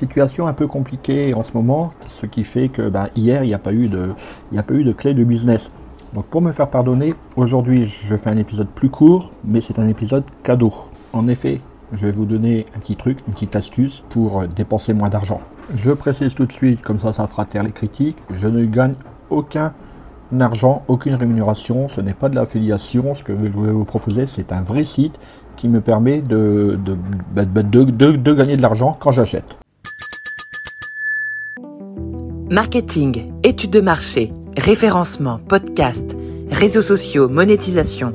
Situation un peu compliquée en ce moment, ce qui fait que ben, hier il n'y a pas eu de, il a pas eu de clé de business. Donc pour me faire pardonner, aujourd'hui je fais un épisode plus court, mais c'est un épisode cadeau. En effet, je vais vous donner un petit truc, une petite astuce pour euh, dépenser moins d'argent. Je précise tout de suite, comme ça ça fera taire les critiques, je ne gagne aucun argent, aucune rémunération, ce n'est pas de l'affiliation, ce que je vais vous proposer c'est un vrai site qui me permet de, de, bah, de gagner de l'argent quand j'achète. Marketing, études de marché, référencement, podcast, réseaux sociaux, monétisation.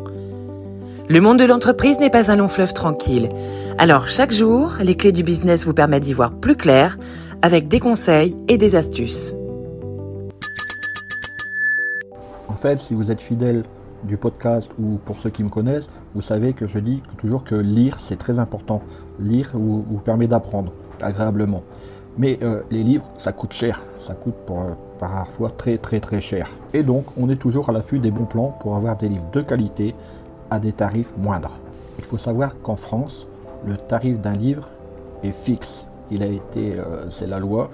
Le monde de l'entreprise n'est pas un long fleuve tranquille. Alors chaque jour, les clés du business vous permettent d'y voir plus clair avec des conseils et des astuces. En fait, si vous êtes fidèle du podcast ou pour ceux qui me connaissent, vous savez que je dis toujours que lire c'est très important. Lire vous, permet d'apprendre agréablement. Mais euh, les livres, ça coûte cher. Ça coûte euh, parfois très très très cher. Et donc, on est toujours à l'affût des bons plans pour avoir des livres de qualité à des tarifs moindres. Il faut savoir qu'en France, le tarif d'un livre est fixe. Il a été, euh, c'est la loi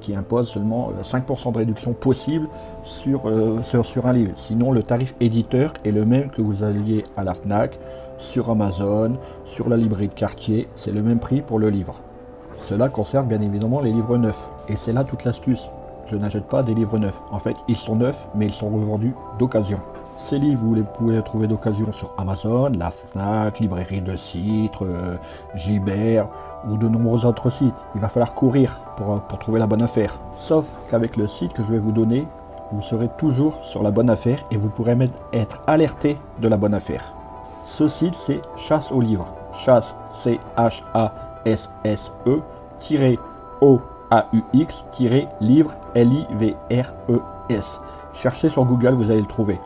qui impose seulement 5% de réduction possible sur, sur, sur un livre. Sinon, le tarif éditeur est le même que vous alliez à la FNAC, sur Amazon, sur la librairie de quartier. C'est le même prix pour le livre. Cela concerne bien évidemment les livres neufs. Et c'est là toute l'astuce. Je n'achète pas des livres neufs. En fait, ils sont neufs, mais ils sont revendus d'occasion. Ces livres, vous les pouvez trouver d'occasion sur Amazon, la FNAC, Librairie de Citre, euh, ou de nombreux autres sites. Il va falloir courir pour, pour trouver la bonne affaire. Sauf qu'avec le site que je vais vous donner, vous serez toujours sur la bonne affaire et vous pourrez même être alerté de la bonne affaire. Ce site, c'est Chasse aux livres. Chasse, C-H-A S-S-E-O-A-U-X-livre L-I-V-R-E-S. Cherchez sur Google, vous allez le trouver.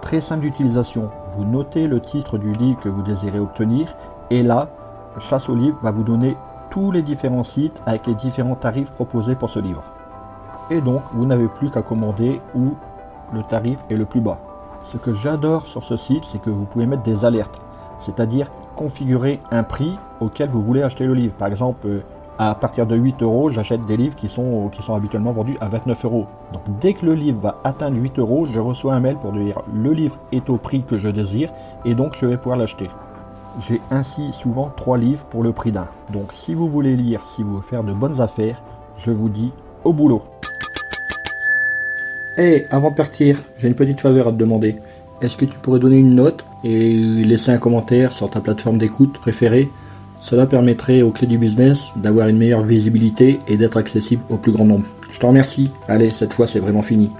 Très simple d'utilisation. Vous notez le titre du livre que vous désirez obtenir et là, Chasse au livre va vous donner tous les différents sites avec les différents tarifs proposés pour ce livre. Et donc, vous n'avez plus qu'à commander où le tarif est le plus bas. Ce que j'adore sur ce site, c'est que vous pouvez mettre des alertes. C'est-à-dire configurer un prix auquel vous voulez acheter le livre. Par exemple, euh, à partir de 8 euros, j'achète des livres qui sont, qui sont habituellement vendus à 29 euros. Donc dès que le livre va atteindre 8 euros, je reçois un mail pour dire le livre est au prix que je désire et donc je vais pouvoir l'acheter. J'ai ainsi souvent 3 livres pour le prix d'un. Donc si vous voulez lire, si vous voulez faire de bonnes affaires, je vous dis au boulot. Hé, avant de partir, j'ai une petite faveur à te demander. Est-ce que tu pourrais donner une note et laisser un commentaire sur ta plateforme d'écoute préférée? Cela permettrait aux clés du business d'avoir une meilleure visibilité et d'être accessible au plus grand nombre. Je te remercie. Allez, cette fois c'est vraiment fini.